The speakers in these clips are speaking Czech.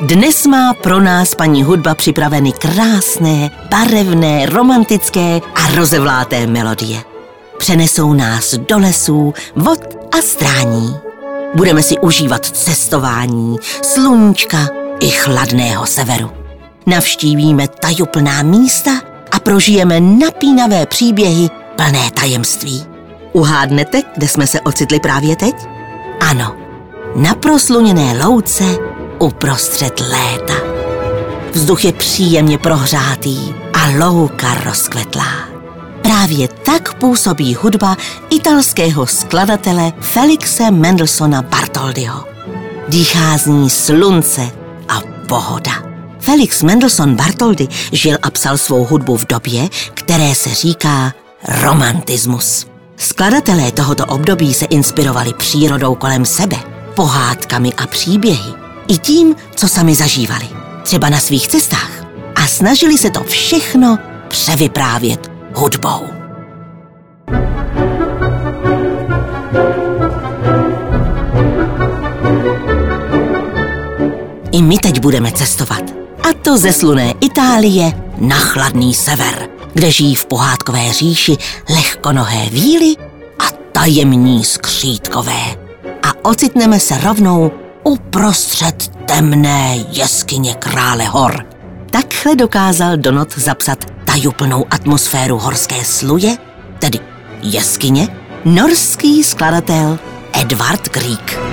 Dnes má pro nás paní hudba připraveny krásné, barevné, romantické a rozevláté melodie. Přenesou nás do lesů, vod a strání. Budeme si užívat cestování, sluníčka i chladného severu. Navštívíme tajuplná místa a prožijeme napínavé příběhy plné tajemství. Uhádnete, kde jsme se ocitli právě teď? Ano, na prosluněné louce uprostřed léta. Vzduch je příjemně prohřátý a louka rozkvetlá. Právě tak působí hudba italského skladatele Felixe Mendelsona Bartoldiho. Dýchá z ní slunce a pohoda. Felix Mendelssohn Bartoldy žil a psal svou hudbu v době, které se říká romantismus. Skladatelé tohoto období se inspirovali přírodou kolem sebe, pohádkami a příběhy i tím, co sami zažívali, třeba na svých cestách. A snažili se to všechno převyprávět hudbou. I my teď budeme cestovat. A to ze sluné Itálie na chladný sever, kde žijí v pohádkové říši lehkonohé víly a tajemní skřítkové. A ocitneme se rovnou uprostřed temné jeskyně krále hor. Takhle dokázal Donot zapsat tajuplnou atmosféru horské sluje, tedy jeskyně, norský skladatel Edward Grieg.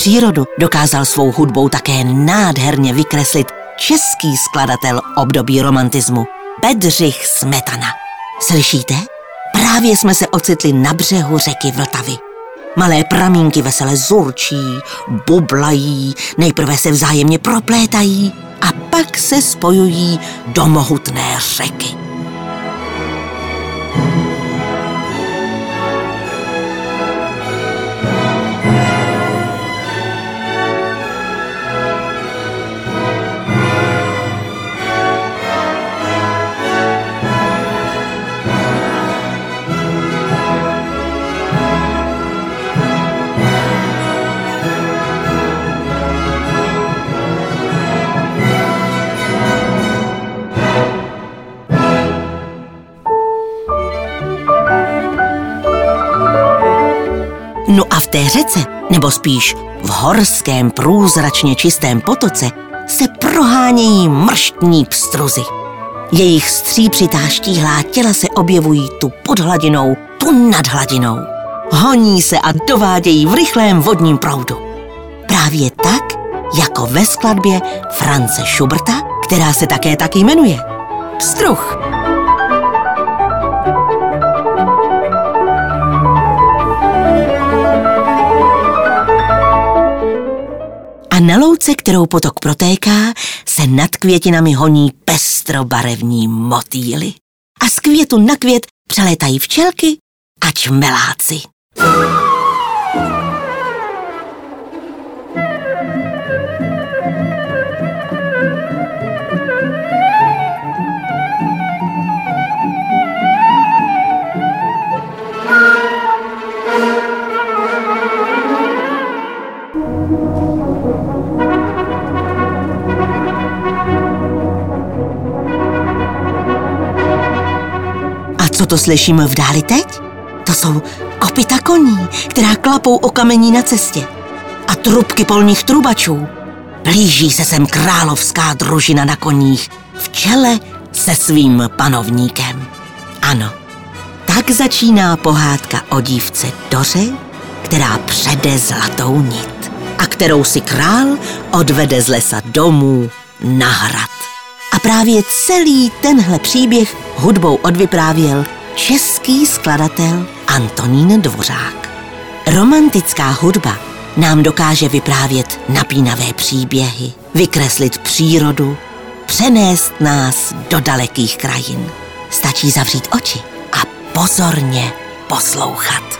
Přírodu dokázal svou hudbou také nádherně vykreslit český skladatel období romantismu Bedřich Smetana. Slyšíte? Právě jsme se ocitli na břehu řeky Vltavy. Malé pramínky vesele zurčí, bublají, nejprve se vzájemně proplétají a pak se spojují do mohutné řeky. No a v té řece, nebo spíš v horském průzračně čistém potoce, se prohánějí mrštní pstruzy. Jejich střípřitá štíhlá těla se objevují tu pod hladinou, tu nad hladinou. Honí se a dovádějí v rychlém vodním proudu. Právě tak, jako ve skladbě France Schuberta, která se také tak jmenuje. Pstruh. Na louce, kterou potok protéká, se nad květinami honí pestrobarevní motýly. A z květu na květ přelétají včelky a čmeláci. Co to slyším v dáli teď? To jsou kopita koní, která klapou o kamení na cestě. A trubky polních trubačů. Blíží se sem královská družina na koních v čele se svým panovníkem. Ano, tak začíná pohádka o dívce Doře, která přede zlatou nit a kterou si král odvede z lesa domů na hrad. A právě celý tenhle příběh hudbou odvyprávěl český skladatel Antonín Dvořák. Romantická hudba nám dokáže vyprávět napínavé příběhy, vykreslit přírodu, přenést nás do dalekých krajin. Stačí zavřít oči a pozorně poslouchat.